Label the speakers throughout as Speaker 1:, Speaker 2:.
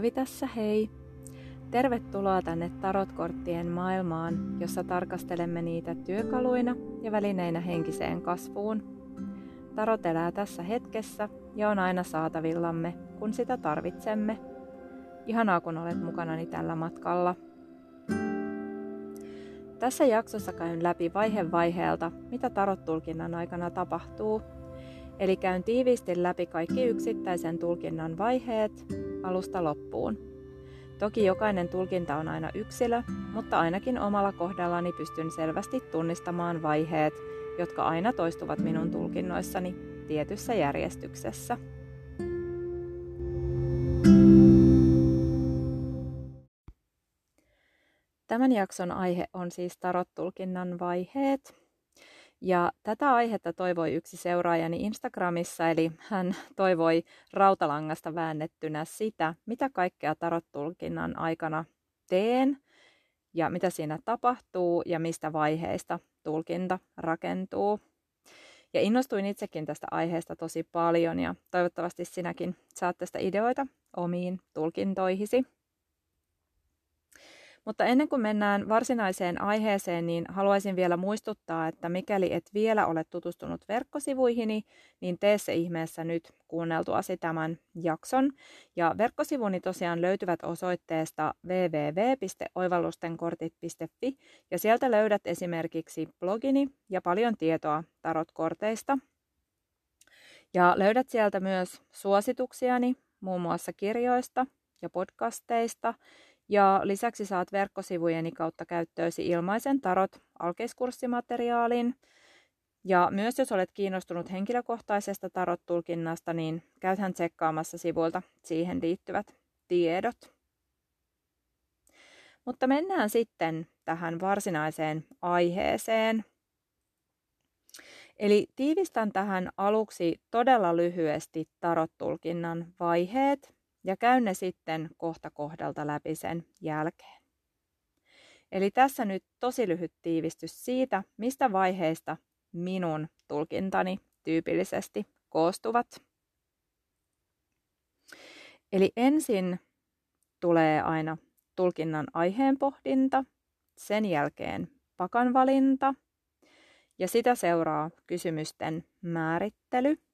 Speaker 1: Alvi tässä hei! Tervetuloa tänne tarotkorttien maailmaan, jossa tarkastelemme niitä työkaluina ja välineinä henkiseen kasvuun. Tarot elää tässä hetkessä ja on aina saatavillamme, kun sitä tarvitsemme. Ihanaa, kun olet mukanani tällä matkalla. Tässä jaksossa käyn läpi vaihe vaiheelta, mitä tarot-tulkinnan aikana tapahtuu. Eli käyn tiiviisti läpi kaikki yksittäisen tulkinnan vaiheet alusta loppuun. Toki jokainen tulkinta on aina yksilö, mutta ainakin omalla kohdallani pystyn selvästi tunnistamaan vaiheet, jotka aina toistuvat minun tulkinnoissani tietyssä järjestyksessä. Tämän jakson aihe on siis tarot-tulkinnan vaiheet. Ja tätä aihetta toivoi yksi seuraajani Instagramissa, eli hän toivoi rautalangasta väännettynä sitä, mitä kaikkea tarot-tulkinnan aikana teen ja mitä siinä tapahtuu ja mistä vaiheista tulkinta rakentuu. Ja innostuin itsekin tästä aiheesta tosi paljon ja toivottavasti sinäkin saat tästä ideoita omiin tulkintoihisi. Mutta ennen kuin mennään varsinaiseen aiheeseen, niin haluaisin vielä muistuttaa, että mikäli et vielä ole tutustunut verkkosivuihini, niin tee se ihmeessä nyt kuunneltuasi tämän jakson. Ja verkkosivuni tosiaan löytyvät osoitteesta www.oivallustenkortit.fi ja sieltä löydät esimerkiksi blogini ja paljon tietoa tarotkorteista. Ja löydät sieltä myös suosituksiani muun muassa kirjoista ja podcasteista – ja lisäksi saat verkkosivujeni kautta käyttöösi ilmaisen tarot alkeiskurssimateriaalin. Ja myös jos olet kiinnostunut henkilökohtaisesta tarot-tulkinnasta, niin käythän tsekkaamassa sivuilta siihen liittyvät tiedot. Mutta mennään sitten tähän varsinaiseen aiheeseen. Eli tiivistän tähän aluksi todella lyhyesti tarot-tulkinnan vaiheet ja käyn ne sitten kohta kohdalta läpi sen jälkeen. Eli tässä nyt tosi lyhyt tiivistys siitä, mistä vaiheista minun tulkintani tyypillisesti koostuvat. Eli ensin tulee aina tulkinnan aiheen pohdinta, sen jälkeen pakan valinta ja sitä seuraa kysymysten määrittely –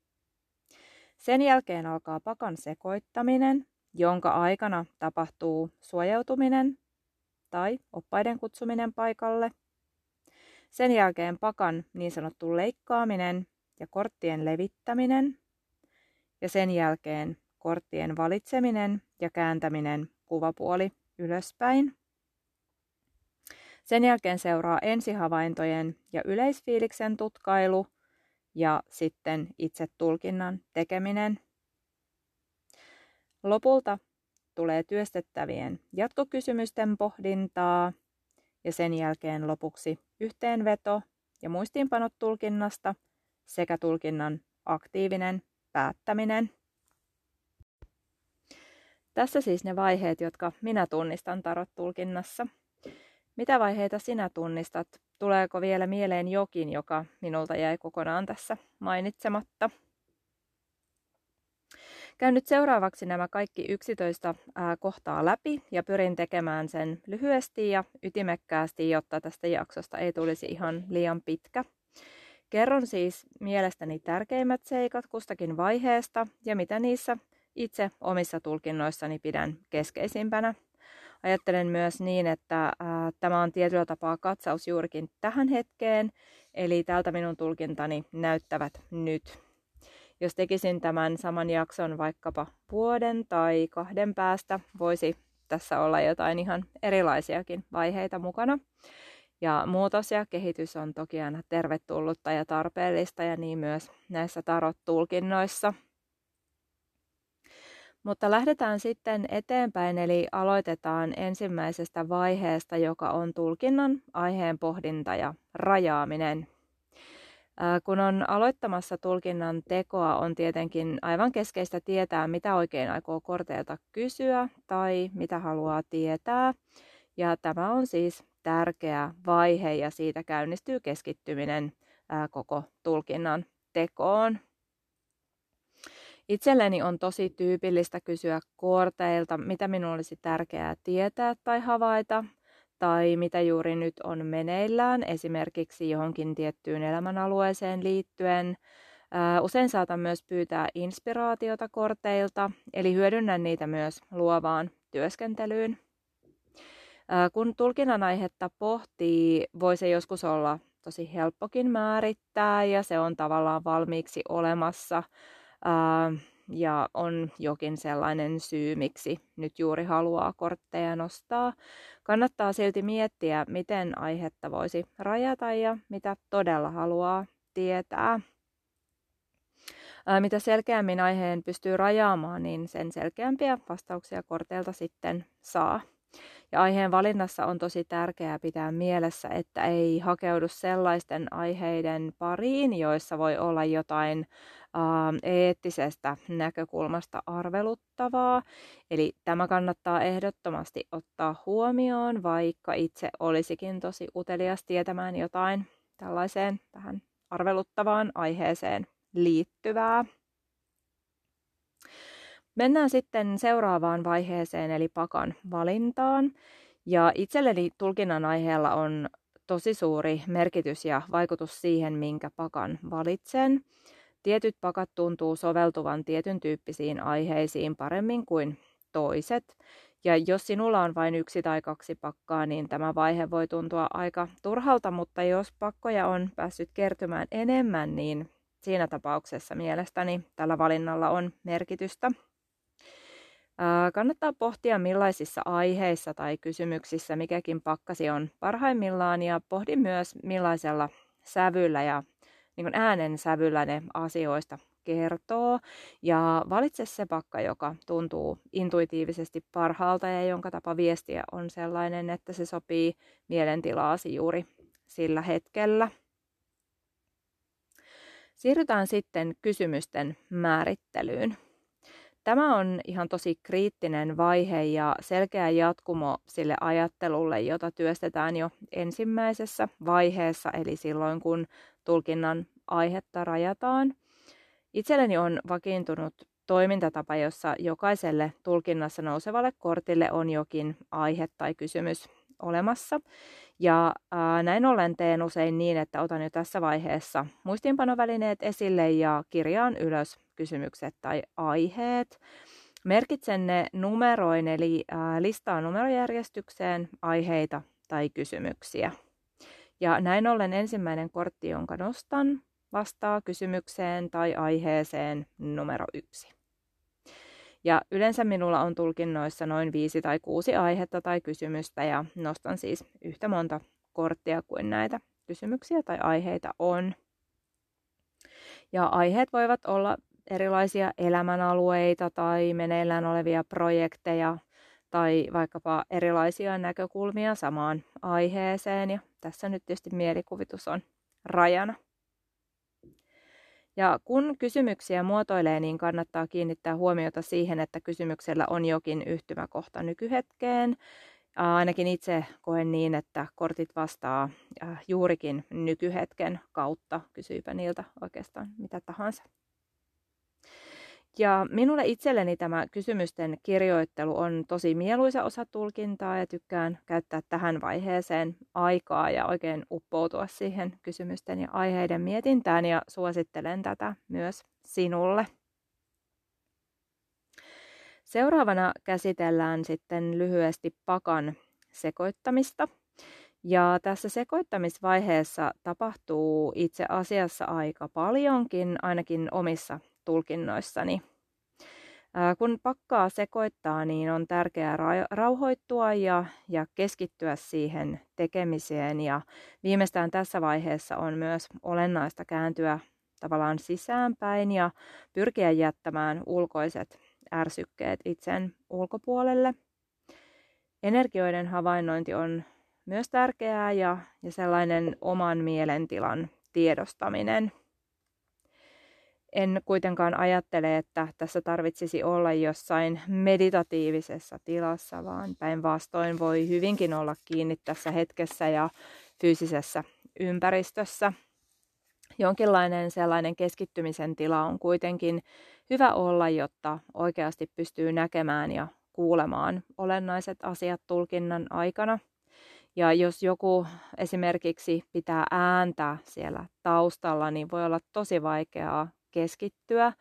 Speaker 1: sen jälkeen alkaa pakan sekoittaminen, jonka aikana tapahtuu suojautuminen tai oppaiden kutsuminen paikalle. Sen jälkeen pakan niin sanottu leikkaaminen ja korttien levittäminen. Ja sen jälkeen korttien valitseminen ja kääntäminen kuvapuoli ylöspäin. Sen jälkeen seuraa ensihavaintojen ja yleisfiiliksen tutkailu ja sitten itse tulkinnan tekeminen. Lopulta tulee työstettävien jatkokysymysten pohdintaa ja sen jälkeen lopuksi yhteenveto ja muistiinpanot tulkinnasta sekä tulkinnan aktiivinen päättäminen. Tässä siis ne vaiheet, jotka minä tunnistan tarot-tulkinnassa. Mitä vaiheita sinä tunnistat Tuleeko vielä mieleen jokin, joka minulta jäi kokonaan tässä mainitsematta? Käyn nyt seuraavaksi nämä kaikki 11 kohtaa läpi ja pyrin tekemään sen lyhyesti ja ytimekkäästi, jotta tästä jaksosta ei tulisi ihan liian pitkä. Kerron siis mielestäni tärkeimmät seikat kustakin vaiheesta ja mitä niissä itse omissa tulkinnoissani pidän keskeisimpänä ajattelen myös niin, että ää, tämä on tietyllä tapaa katsaus juurikin tähän hetkeen, eli tältä minun tulkintani näyttävät nyt. Jos tekisin tämän saman jakson vaikkapa vuoden tai kahden päästä, voisi tässä olla jotain ihan erilaisiakin vaiheita mukana. Ja muutos ja kehitys on toki aina tervetullutta ja tarpeellista ja niin myös näissä tarot-tulkinnoissa – mutta lähdetään sitten eteenpäin, eli aloitetaan ensimmäisestä vaiheesta, joka on tulkinnan aiheen pohdinta ja rajaaminen. Kun on aloittamassa tulkinnan tekoa, on tietenkin aivan keskeistä tietää, mitä oikein aikoo korteilta kysyä tai mitä haluaa tietää. Ja tämä on siis tärkeä vaihe ja siitä käynnistyy keskittyminen koko tulkinnan tekoon. Itselleni on tosi tyypillistä kysyä korteilta, mitä minulle olisi tärkeää tietää tai havaita, tai mitä juuri nyt on meneillään, esimerkiksi johonkin tiettyyn elämänalueeseen liittyen. Usein saatan myös pyytää inspiraatiota korteilta, eli hyödynnän niitä myös luovaan työskentelyyn. Kun tulkinnan aihetta pohtii, voi se joskus olla tosi helppokin määrittää ja se on tavallaan valmiiksi olemassa ja on jokin sellainen syy, miksi nyt juuri haluaa kortteja nostaa. Kannattaa silti miettiä, miten aihetta voisi rajata ja mitä todella haluaa tietää. Mitä selkeämmin aiheen pystyy rajaamaan, niin sen selkeämpiä vastauksia korteilta sitten saa. Ja aiheen valinnassa on tosi tärkeää pitää mielessä, että ei hakeudu sellaisten aiheiden pariin, joissa voi olla jotain eettisestä näkökulmasta arveluttavaa. Eli tämä kannattaa ehdottomasti ottaa huomioon, vaikka itse olisikin tosi utelias tietämään jotain tällaiseen tähän arveluttavaan aiheeseen liittyvää. Mennään sitten seuraavaan vaiheeseen, eli pakan valintaan. Ja itselleni tulkinnan aiheella on tosi suuri merkitys ja vaikutus siihen, minkä pakan valitsen. Tietyt pakat tuntuu soveltuvan tietyn tyyppisiin aiheisiin paremmin kuin toiset. Ja jos sinulla on vain yksi tai kaksi pakkaa, niin tämä vaihe voi tuntua aika turhalta, mutta jos pakkoja on päässyt kertymään enemmän, niin siinä tapauksessa mielestäni tällä valinnalla on merkitystä. Kannattaa pohtia, millaisissa aiheissa tai kysymyksissä mikäkin pakkasi on parhaimmillaan ja pohdi myös, millaisella sävyllä ja niin äänen sävyllä ne asioista kertoo. Ja valitse se pakka, joka tuntuu intuitiivisesti parhaalta ja jonka tapa viestiä on sellainen, että se sopii mielentilaasi juuri sillä hetkellä. Siirrytään sitten kysymysten määrittelyyn. Tämä on ihan tosi kriittinen vaihe ja selkeä jatkumo sille ajattelulle, jota työstetään jo ensimmäisessä vaiheessa, eli silloin kun tulkinnan aihetta rajataan. Itselleni on vakiintunut toimintatapa, jossa jokaiselle tulkinnassa nousevalle kortille on jokin aihe tai kysymys olemassa. Ja ää, näin ollen teen usein niin, että otan jo tässä vaiheessa muistiinpanovälineet esille ja kirjaan ylös kysymykset tai aiheet. Merkitsen ne numeroin, eli ää, listaan numerojärjestykseen aiheita tai kysymyksiä. Ja näin ollen ensimmäinen kortti, jonka nostan, vastaa kysymykseen tai aiheeseen numero yksi. Ja yleensä minulla on tulkinnoissa noin viisi tai kuusi aihetta tai kysymystä ja nostan siis yhtä monta korttia kuin näitä kysymyksiä tai aiheita on. Ja aiheet voivat olla erilaisia elämänalueita tai meneillään olevia projekteja tai vaikkapa erilaisia näkökulmia samaan aiheeseen. Ja tässä nyt tietysti mielikuvitus on rajana. Ja kun kysymyksiä muotoilee, niin kannattaa kiinnittää huomiota siihen, että kysymyksellä on jokin yhtymäkohta nykyhetkeen. Ainakin itse koen niin, että kortit vastaa juurikin nykyhetken kautta, kysyipä niiltä oikeastaan mitä tahansa. Ja minulle itselleni tämä kysymysten kirjoittelu on tosi mieluisa osa tulkintaa ja tykkään käyttää tähän vaiheeseen aikaa ja oikein uppoutua siihen kysymysten ja aiheiden mietintään ja suosittelen tätä myös sinulle. Seuraavana käsitellään sitten lyhyesti pakan sekoittamista. Ja tässä sekoittamisvaiheessa tapahtuu itse asiassa aika paljonkin, ainakin omissa tulkinnoissani. Kun pakkaa sekoittaa, niin on tärkeää rauhoittua ja, ja keskittyä siihen tekemiseen. Ja viimeistään tässä vaiheessa on myös olennaista kääntyä tavallaan sisäänpäin ja pyrkiä jättämään ulkoiset ärsykkeet itsen ulkopuolelle. Energioiden havainnointi on myös tärkeää ja, ja sellainen oman mielentilan tiedostaminen – en kuitenkaan ajattele, että tässä tarvitsisi olla jossain meditatiivisessa tilassa, vaan päinvastoin voi hyvinkin olla kiinni tässä hetkessä ja fyysisessä ympäristössä. jonkinlainen sellainen keskittymisen tila on kuitenkin hyvä olla, jotta oikeasti pystyy näkemään ja kuulemaan olennaiset asiat tulkinnan aikana. Ja jos joku esimerkiksi pitää ääntä siellä taustalla, niin voi olla tosi vaikeaa keskittyä.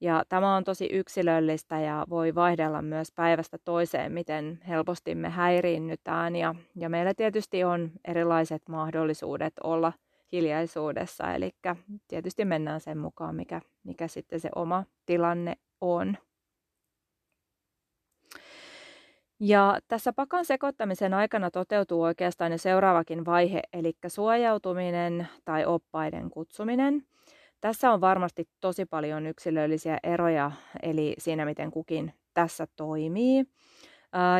Speaker 1: Ja tämä on tosi yksilöllistä ja voi vaihdella myös päivästä toiseen, miten helposti me häiriinnytään. Ja, ja meillä tietysti on erilaiset mahdollisuudet olla hiljaisuudessa, eli tietysti mennään sen mukaan, mikä, mikä sitten se oma tilanne on. Ja tässä pakan sekoittamisen aikana toteutuu oikeastaan jo seuraavakin vaihe, eli suojautuminen tai oppaiden kutsuminen. Tässä on varmasti tosi paljon yksilöllisiä eroja, eli siinä miten kukin tässä toimii.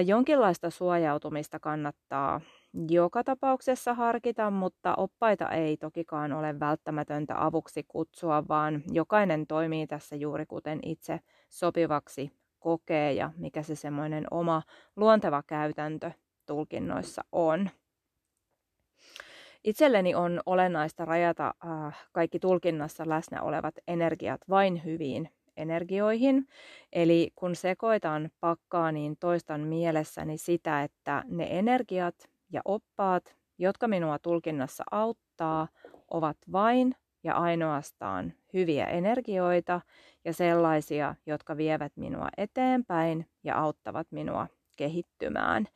Speaker 1: jonkinlaista suojautumista kannattaa joka tapauksessa harkita, mutta oppaita ei tokikaan ole välttämätöntä avuksi kutsua, vaan jokainen toimii tässä juuri kuten itse sopivaksi kokee ja mikä se semmoinen oma luonteva käytäntö tulkinnoissa on. Itselleni on olennaista rajata äh, kaikki tulkinnassa läsnä olevat energiat vain hyviin energioihin. Eli kun sekoitan pakkaa, niin toistan mielessäni sitä, että ne energiat ja oppaat, jotka minua tulkinnassa auttaa, ovat vain ja ainoastaan hyviä energioita ja sellaisia, jotka vievät minua eteenpäin ja auttavat minua kehittymään.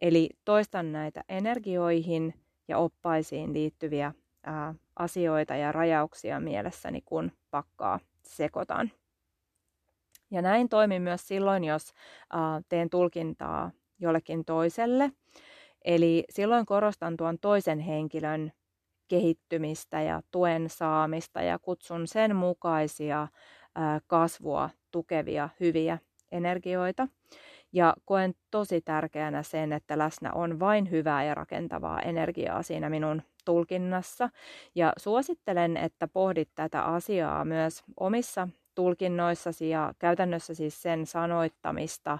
Speaker 1: Eli toistan näitä energioihin ja oppaisiin liittyviä ää, asioita ja rajauksia mielessäni, kun pakkaa sekoitan. Ja näin toimin myös silloin, jos ää, teen tulkintaa jollekin toiselle. Eli silloin korostan tuon toisen henkilön kehittymistä ja tuen saamista ja kutsun sen mukaisia ää, kasvua tukevia hyviä energioita. Ja koen tosi tärkeänä sen, että läsnä on vain hyvää ja rakentavaa energiaa siinä minun tulkinnassa. Ja suosittelen, että pohdit tätä asiaa myös omissa tulkinnoissasi ja käytännössä siis sen sanoittamista,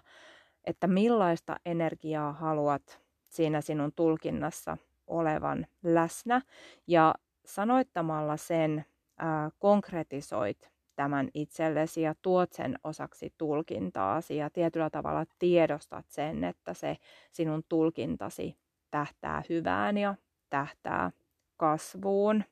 Speaker 1: että millaista energiaa haluat siinä sinun tulkinnassa olevan läsnä. Ja sanoittamalla sen konkretisoit tämän itsellesi ja tuot sen osaksi tulkintaasi ja tietyllä tavalla tiedostat sen, että se sinun tulkintasi tähtää hyvään ja tähtää kasvuun.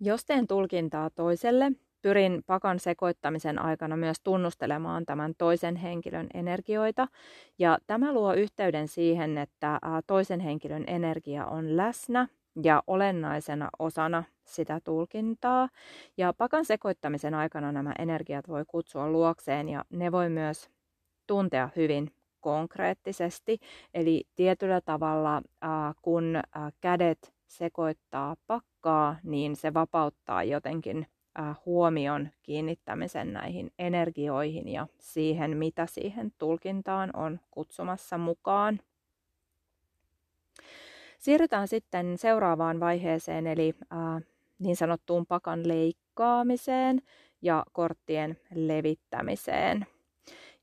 Speaker 1: Jos teen tulkintaa toiselle, pyrin pakan sekoittamisen aikana myös tunnustelemaan tämän toisen henkilön energioita. Ja tämä luo yhteyden siihen, että toisen henkilön energia on läsnä ja olennaisena osana sitä tulkintaa. Ja pakan sekoittamisen aikana nämä energiat voi kutsua luokseen ja ne voi myös tuntea hyvin konkreettisesti. Eli tietyllä tavalla, kun kädet sekoittaa pakkaa, niin se vapauttaa jotenkin huomion kiinnittämisen näihin energioihin ja siihen, mitä siihen tulkintaan on kutsumassa mukaan. Siirrytään sitten seuraavaan vaiheeseen, eli äh, niin sanottuun pakan leikkaamiseen ja korttien levittämiseen.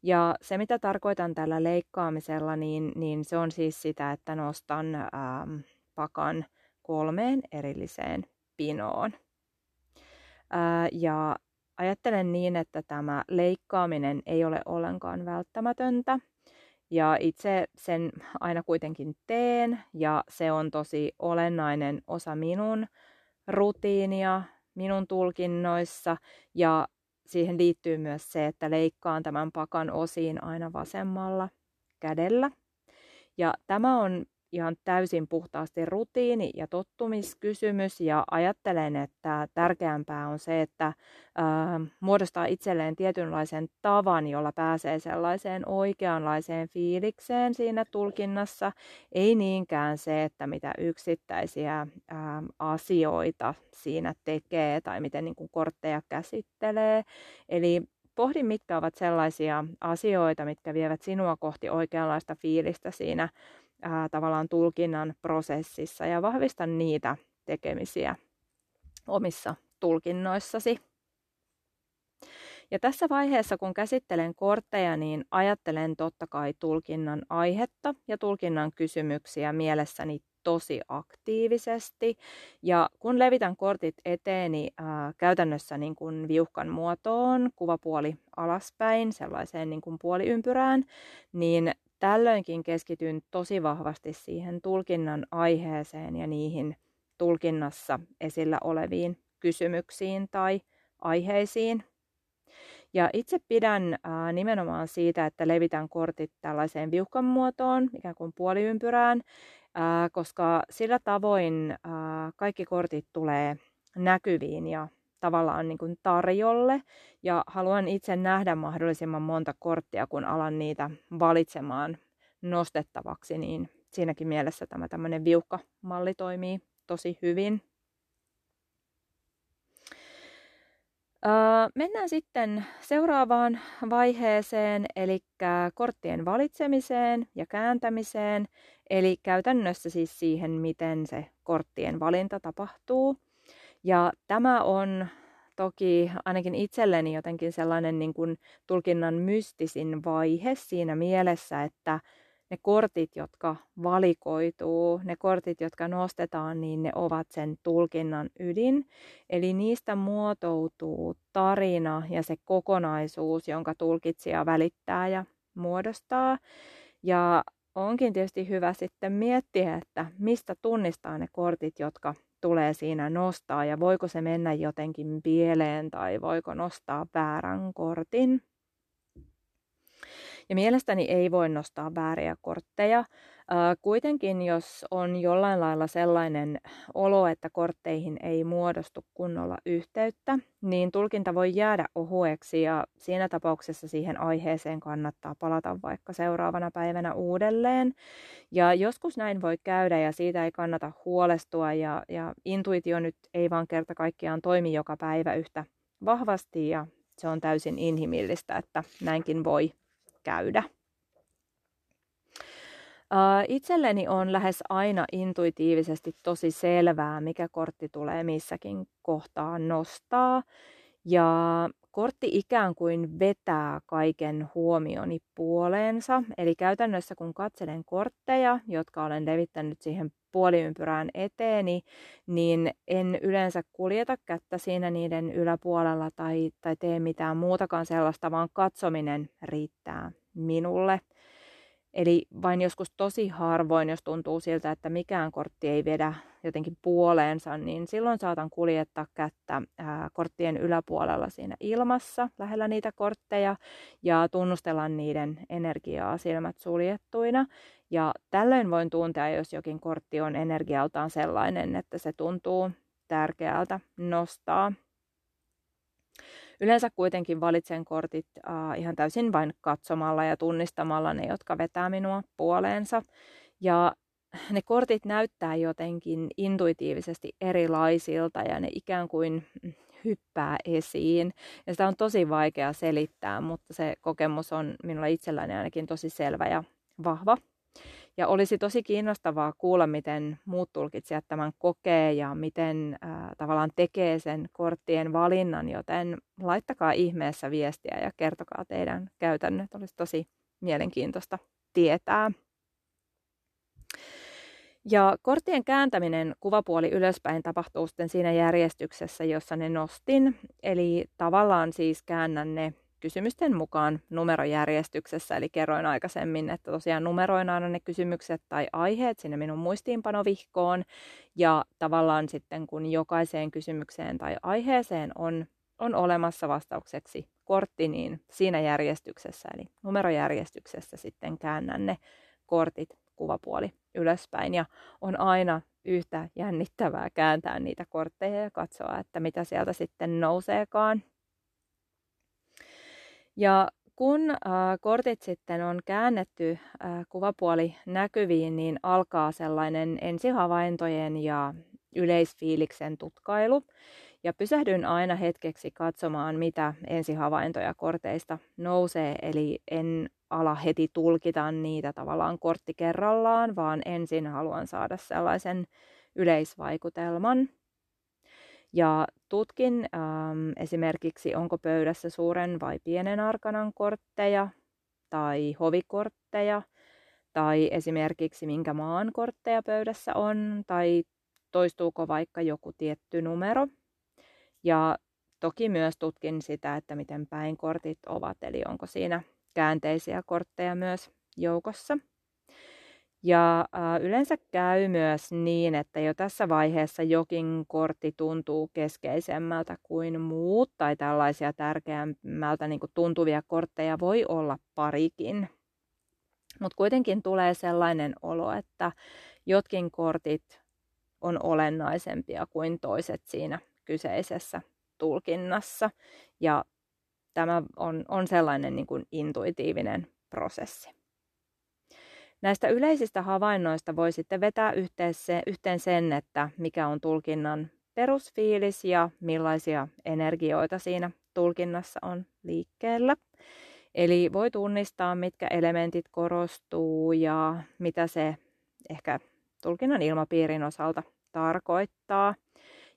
Speaker 1: Ja se, mitä tarkoitan tällä leikkaamisella, niin, niin se on siis sitä, että nostan ähm, pakan kolmeen erilliseen pinoon. Ää, ja ajattelen niin, että tämä leikkaaminen ei ole ollenkaan välttämätöntä. Ja itse sen aina kuitenkin teen ja se on tosi olennainen osa minun rutiinia, minun tulkinnoissa ja siihen liittyy myös se, että leikkaan tämän pakan osiin aina vasemmalla kädellä. Ja tämä on ihan täysin puhtaasti rutiini- ja tottumiskysymys ja ajattelen, että tärkeämpää on se, että ää, muodostaa itselleen tietynlaisen tavan, jolla pääsee sellaiseen oikeanlaiseen fiilikseen siinä tulkinnassa, ei niinkään se, että mitä yksittäisiä ää, asioita siinä tekee tai miten niin kuin kortteja käsittelee. Eli pohdi, mitkä ovat sellaisia asioita, mitkä vievät sinua kohti oikeanlaista fiilistä siinä ää, tavallaan tulkinnan prosessissa ja vahvista niitä tekemisiä omissa tulkinnoissasi. Ja tässä vaiheessa, kun käsittelen kortteja, niin ajattelen totta kai tulkinnan aihetta ja tulkinnan kysymyksiä mielessäni tosi aktiivisesti. Ja kun levitän kortit eteeni ää, käytännössä niin kuin viuhkan muotoon, kuvapuoli alaspäin, sellaiseen niin kuin puoliympyrään, niin tällöinkin keskityn tosi vahvasti siihen tulkinnan aiheeseen ja niihin tulkinnassa esillä oleviin kysymyksiin tai aiheisiin. Ja itse pidän ää, nimenomaan siitä, että levitän kortit tällaiseen viuhkan muotoon, ikään kuin puoliympyrään, ää, koska sillä tavoin ää, kaikki kortit tulee näkyviin ja tavallaan niin kuin tarjolle. Ja haluan itse nähdä mahdollisimman monta korttia, kun alan niitä valitsemaan nostettavaksi, niin siinäkin mielessä tämä tämmöinen viuhkamalli toimii tosi hyvin. Mennään sitten seuraavaan vaiheeseen, eli korttien valitsemiseen ja kääntämiseen, eli käytännössä siis siihen, miten se korttien valinta tapahtuu. Ja tämä on toki ainakin itselleni jotenkin sellainen niin kuin tulkinnan mystisin vaihe siinä mielessä, että ne kortit, jotka valikoituu, ne kortit, jotka nostetaan, niin ne ovat sen tulkinnan ydin. Eli niistä muotoutuu tarina ja se kokonaisuus, jonka tulkitsija välittää ja muodostaa. Ja onkin tietysti hyvä sitten miettiä, että mistä tunnistaa ne kortit, jotka tulee siinä nostaa ja voiko se mennä jotenkin pieleen tai voiko nostaa väärän kortin. Ja mielestäni ei voi nostaa vääriä kortteja. Kuitenkin, jos on jollain lailla sellainen olo, että kortteihin ei muodostu kunnolla yhteyttä, niin tulkinta voi jäädä ohueksi ja siinä tapauksessa siihen aiheeseen kannattaa palata vaikka seuraavana päivänä uudelleen. Ja joskus näin voi käydä ja siitä ei kannata huolestua ja, ja intuitio nyt ei vaan kerta kaikkiaan toimi joka päivä yhtä vahvasti ja se on täysin inhimillistä, että näinkin voi käydä. Itselleni on lähes aina intuitiivisesti tosi selvää, mikä kortti tulee missäkin kohtaa nostaa. Ja kortti ikään kuin vetää kaiken huomioni puoleensa. Eli käytännössä kun katselen kortteja, jotka olen levittänyt siihen puoliympyrään eteeni, niin en yleensä kuljeta kättä siinä niiden yläpuolella tai, tai tee mitään muutakaan sellaista, vaan katsominen riittää minulle. Eli vain joskus tosi harvoin, jos tuntuu siltä, että mikään kortti ei vedä jotenkin puoleensa, niin silloin saatan kuljettaa kättä ää, korttien yläpuolella siinä ilmassa, lähellä niitä kortteja, ja tunnustella niiden energiaa silmät suljettuina. Ja tällöin voin tuntea, jos jokin kortti on energialtaan sellainen, että se tuntuu tärkeältä nostaa. Yleensä kuitenkin valitsen kortit äh, ihan täysin vain katsomalla ja tunnistamalla ne, jotka vetää minua puoleensa. Ja ne kortit näyttää jotenkin intuitiivisesti erilaisilta ja ne ikään kuin hyppää esiin. Ja sitä on tosi vaikea selittää, mutta se kokemus on minulla itselläni ainakin tosi selvä ja vahva. Ja olisi tosi kiinnostavaa kuulla, miten muut tulkitsijat tämän kokee ja miten äh, tavallaan tekee sen korttien valinnan, joten laittakaa ihmeessä viestiä ja kertokaa teidän käytännöt. Olisi tosi mielenkiintoista tietää. Ja korttien kääntäminen kuvapuoli ylöspäin tapahtuu sitten siinä järjestyksessä, jossa ne nostin. Eli tavallaan siis käännän ne kysymysten mukaan numerojärjestyksessä, eli kerroin aikaisemmin, että tosiaan numeroin aina ne kysymykset tai aiheet sinne minun muistiinpanovihkoon, ja tavallaan sitten kun jokaiseen kysymykseen tai aiheeseen on, on olemassa vastaukseksi kortti, niin siinä järjestyksessä, eli numerojärjestyksessä sitten käännän ne kortit kuvapuoli ylöspäin, ja on aina yhtä jännittävää kääntää niitä kortteja ja katsoa, että mitä sieltä sitten nouseekaan. Ja kun äh, kortit sitten on käännetty äh, kuvapuoli näkyviin, niin alkaa sellainen ensihavaintojen ja yleisfiiliksen tutkailu. Ja pysähdyn aina hetkeksi katsomaan, mitä ensihavaintoja korteista nousee, eli en ala heti tulkita niitä tavallaan kortti kerrallaan, vaan ensin haluan saada sellaisen yleisvaikutelman. Ja tutkin ähm, esimerkiksi, onko pöydässä suuren vai pienen arkanan kortteja tai hovikortteja tai esimerkiksi minkä maan kortteja pöydässä on, tai toistuuko vaikka joku tietty numero. Ja toki myös tutkin sitä, että miten päin kortit ovat, eli onko siinä käänteisiä kortteja myös joukossa. Ja yleensä käy myös niin, että jo tässä vaiheessa jokin kortti tuntuu keskeisemmältä kuin muut, tai tällaisia tärkeämmältä niin kuin tuntuvia kortteja voi olla parikin. Mutta kuitenkin tulee sellainen olo, että jotkin kortit on olennaisempia kuin toiset siinä kyseisessä tulkinnassa. Ja tämä on, on sellainen niin kuin intuitiivinen prosessi. Näistä yleisistä havainnoista voi sitten vetää yhteen sen, että mikä on tulkinnan perusfiilis ja millaisia energioita siinä tulkinnassa on liikkeellä. Eli voi tunnistaa, mitkä elementit korostuu ja mitä se ehkä tulkinnan ilmapiirin osalta tarkoittaa.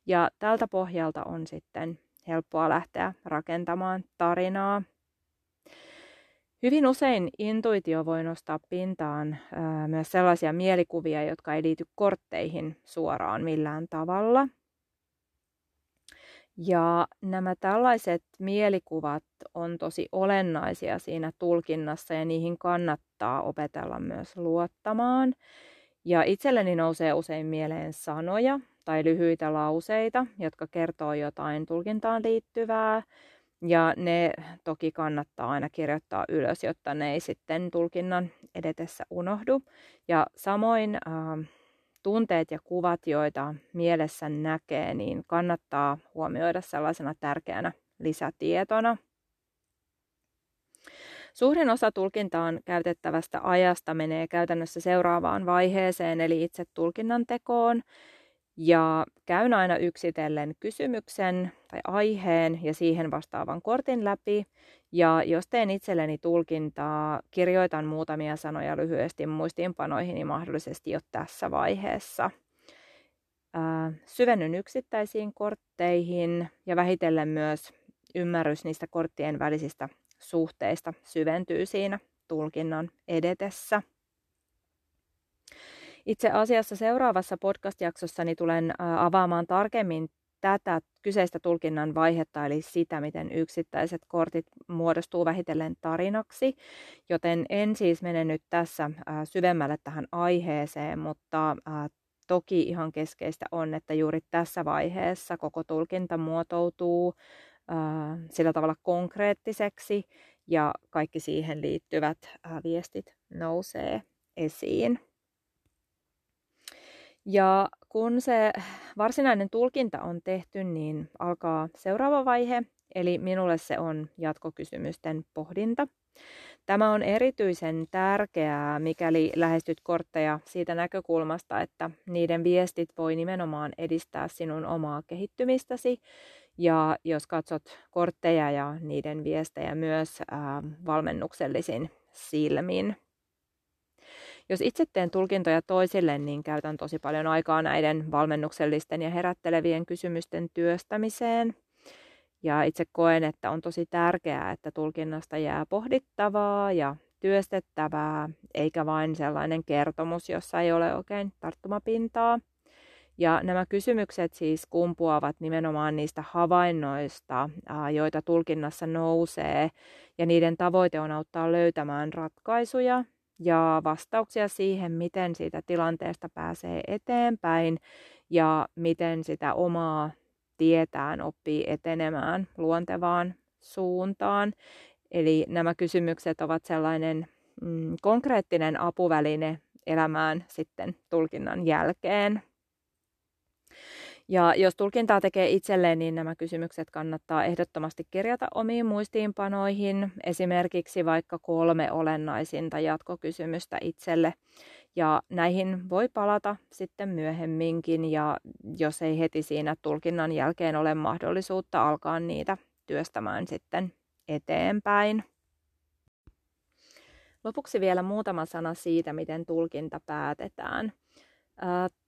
Speaker 1: Ja tältä pohjalta on sitten helppoa lähteä rakentamaan tarinaa. Hyvin usein intuitio voi nostaa pintaan myös sellaisia mielikuvia, jotka ei liity kortteihin suoraan millään tavalla. Ja nämä tällaiset mielikuvat on tosi olennaisia siinä tulkinnassa ja niihin kannattaa opetella myös luottamaan. Ja itselleni nousee usein mieleen sanoja tai lyhyitä lauseita, jotka kertoo jotain tulkintaan liittyvää. Ja ne toki kannattaa aina kirjoittaa ylös, jotta ne ei sitten tulkinnan edetessä unohdu. Ja samoin äh, tunteet ja kuvat, joita mielessä näkee, niin kannattaa huomioida sellaisena tärkeänä lisätietona. Suurin osa tulkintaan käytettävästä ajasta menee käytännössä seuraavaan vaiheeseen, eli itse tulkinnan tekoon. Ja käyn aina yksitellen kysymyksen tai aiheen ja siihen vastaavan kortin läpi. Ja jos teen itselleni tulkintaa, kirjoitan muutamia sanoja lyhyesti muistiinpanoihin niin mahdollisesti jo tässä vaiheessa. Syvennyn yksittäisiin kortteihin ja vähitellen myös ymmärrys niistä korttien välisistä suhteista syventyy siinä tulkinnan edetessä. Itse asiassa seuraavassa podcast-jaksossani tulen avaamaan tarkemmin tätä kyseistä tulkinnan vaihetta, eli sitä, miten yksittäiset kortit muodostuu vähitellen tarinaksi. Joten en siis mene nyt tässä syvemmälle tähän aiheeseen, mutta toki ihan keskeistä on, että juuri tässä vaiheessa koko tulkinta muotoutuu sillä tavalla konkreettiseksi ja kaikki siihen liittyvät viestit nousee esiin. Ja kun se varsinainen tulkinta on tehty, niin alkaa seuraava vaihe, eli minulle se on jatkokysymysten pohdinta. Tämä on erityisen tärkeää, mikäli lähestyt kortteja siitä näkökulmasta, että niiden viestit voi nimenomaan edistää sinun omaa kehittymistäsi. Ja jos katsot kortteja ja niiden viestejä myös ää, valmennuksellisin silmin. Jos itse teen tulkintoja toisille, niin käytän tosi paljon aikaa näiden valmennuksellisten ja herättelevien kysymysten työstämiseen. Ja itse koen, että on tosi tärkeää, että tulkinnasta jää pohdittavaa ja työstettävää, eikä vain sellainen kertomus, jossa ei ole oikein tarttumapintaa. Ja nämä kysymykset siis kumpuavat nimenomaan niistä havainnoista, joita tulkinnassa nousee, ja niiden tavoite on auttaa löytämään ratkaisuja ja vastauksia siihen, miten siitä tilanteesta pääsee eteenpäin ja miten sitä omaa tietään oppii etenemään luontevaan suuntaan. Eli nämä kysymykset ovat sellainen mm, konkreettinen apuväline elämään sitten tulkinnan jälkeen. Ja jos tulkintaa tekee itselleen, niin nämä kysymykset kannattaa ehdottomasti kirjata omiin muistiinpanoihin, esimerkiksi vaikka kolme olennaisinta jatkokysymystä itselle. Ja näihin voi palata sitten myöhemminkin, ja jos ei heti siinä tulkinnan jälkeen ole mahdollisuutta alkaa niitä työstämään sitten eteenpäin. Lopuksi vielä muutama sana siitä, miten tulkinta päätetään.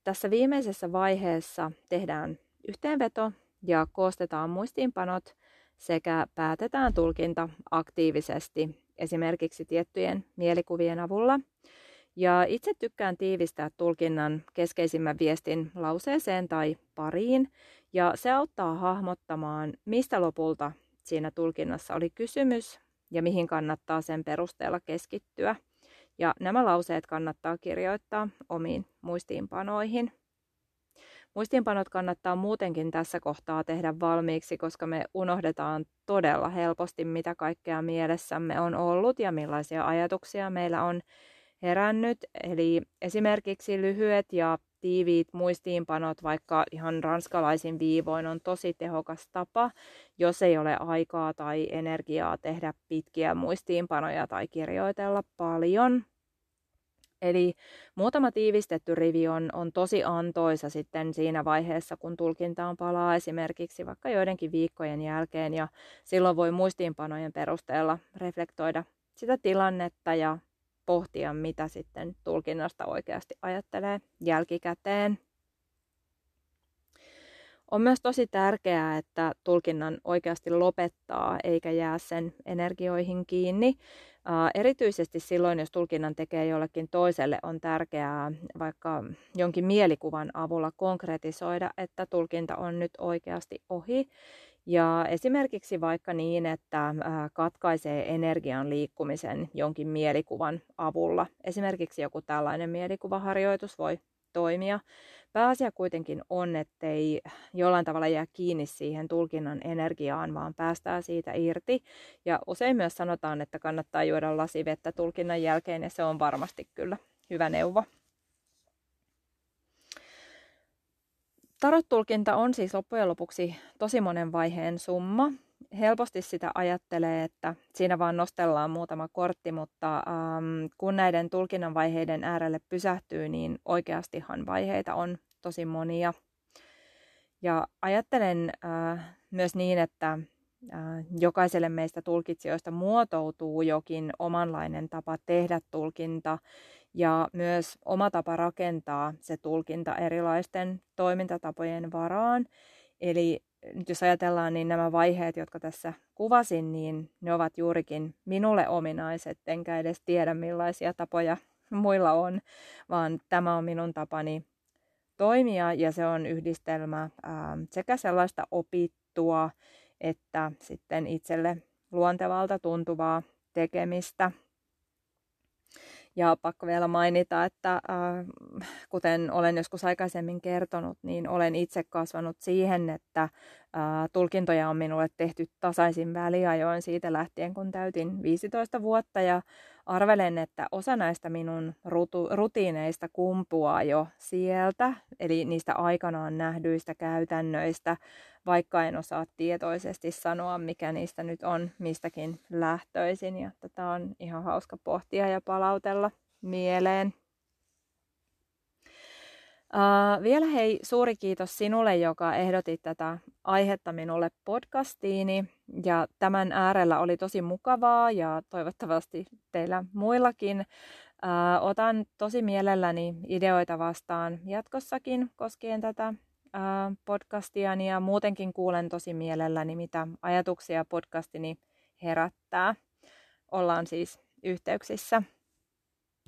Speaker 1: Tässä viimeisessä vaiheessa tehdään yhteenveto ja koostetaan muistiinpanot sekä päätetään tulkinta aktiivisesti esimerkiksi tiettyjen mielikuvien avulla. Ja itse tykkään tiivistää tulkinnan keskeisimmän viestin lauseeseen tai pariin, ja se auttaa hahmottamaan, mistä lopulta siinä tulkinnassa oli kysymys ja mihin kannattaa sen perusteella keskittyä. Ja nämä lauseet kannattaa kirjoittaa omiin muistiinpanoihin. Muistiinpanot kannattaa muutenkin tässä kohtaa tehdä valmiiksi, koska me unohdetaan todella helposti, mitä kaikkea mielessämme on ollut ja millaisia ajatuksia meillä on herännyt. Eli esimerkiksi lyhyet ja tiiviit muistiinpanot, vaikka ihan ranskalaisin viivoin, on tosi tehokas tapa, jos ei ole aikaa tai energiaa tehdä pitkiä muistiinpanoja tai kirjoitella paljon. Eli muutama tiivistetty rivi on, on tosi antoisa sitten siinä vaiheessa, kun tulkintaan palaa esimerkiksi vaikka joidenkin viikkojen jälkeen ja silloin voi muistiinpanojen perusteella reflektoida sitä tilannetta ja pohtia, mitä sitten tulkinnasta oikeasti ajattelee jälkikäteen. On myös tosi tärkeää, että tulkinnan oikeasti lopettaa eikä jää sen energioihin kiinni. erityisesti silloin, jos tulkinnan tekee jollekin toiselle, on tärkeää vaikka jonkin mielikuvan avulla konkretisoida, että tulkinta on nyt oikeasti ohi ja esimerkiksi vaikka niin, että katkaisee energian liikkumisen jonkin mielikuvan avulla. Esimerkiksi joku tällainen mielikuvaharjoitus voi toimia. Pääasia kuitenkin on, ettei jollain tavalla jää kiinni siihen tulkinnan energiaan, vaan päästään siitä irti. Ja usein myös sanotaan, että kannattaa juoda lasivettä tulkinnan jälkeen, ja se on varmasti kyllä hyvä neuvo. Tarot-tulkinta on siis loppujen lopuksi tosi monen vaiheen summa. Helposti sitä ajattelee, että siinä vaan nostellaan muutama kortti, mutta ähm, kun näiden tulkinnan vaiheiden äärelle pysähtyy, niin oikeastihan vaiheita on tosi monia. Ja ajattelen äh, myös niin, että äh, jokaiselle meistä tulkitsijoista muotoutuu jokin omanlainen tapa tehdä tulkinta ja myös oma tapa rakentaa se tulkinta erilaisten toimintatapojen varaan. Eli nyt jos ajatellaan, niin nämä vaiheet, jotka tässä kuvasin, niin ne ovat juurikin minulle ominaiset, enkä edes tiedä millaisia tapoja muilla on, vaan tämä on minun tapani toimia ja se on yhdistelmä ää, sekä sellaista opittua että sitten itselle luontevalta tuntuvaa tekemistä – ja pakko vielä mainita, että äh, kuten olen joskus aikaisemmin kertonut, niin olen itse kasvanut siihen, että äh, tulkintoja on minulle tehty tasaisin väliajoin siitä lähtien, kun täytin 15 vuotta. Ja arvelen, että osa näistä minun rutu, rutiineista kumpuaa jo sieltä, eli niistä aikanaan nähdyistä käytännöistä, vaikka en osaa tietoisesti sanoa, mikä niistä nyt on mistäkin lähtöisin. Ja tätä on ihan hauska pohtia ja palautella mieleen. Uh, vielä hei, suuri kiitos sinulle, joka ehdotit tätä aihetta minulle podcastiini. Ja tämän äärellä oli tosi mukavaa ja toivottavasti teillä muillakin. Uh, otan tosi mielelläni ideoita vastaan jatkossakin koskien tätä podcastiani ja muutenkin kuulen tosi mielelläni, mitä ajatuksia podcastini herättää. Ollaan siis yhteyksissä.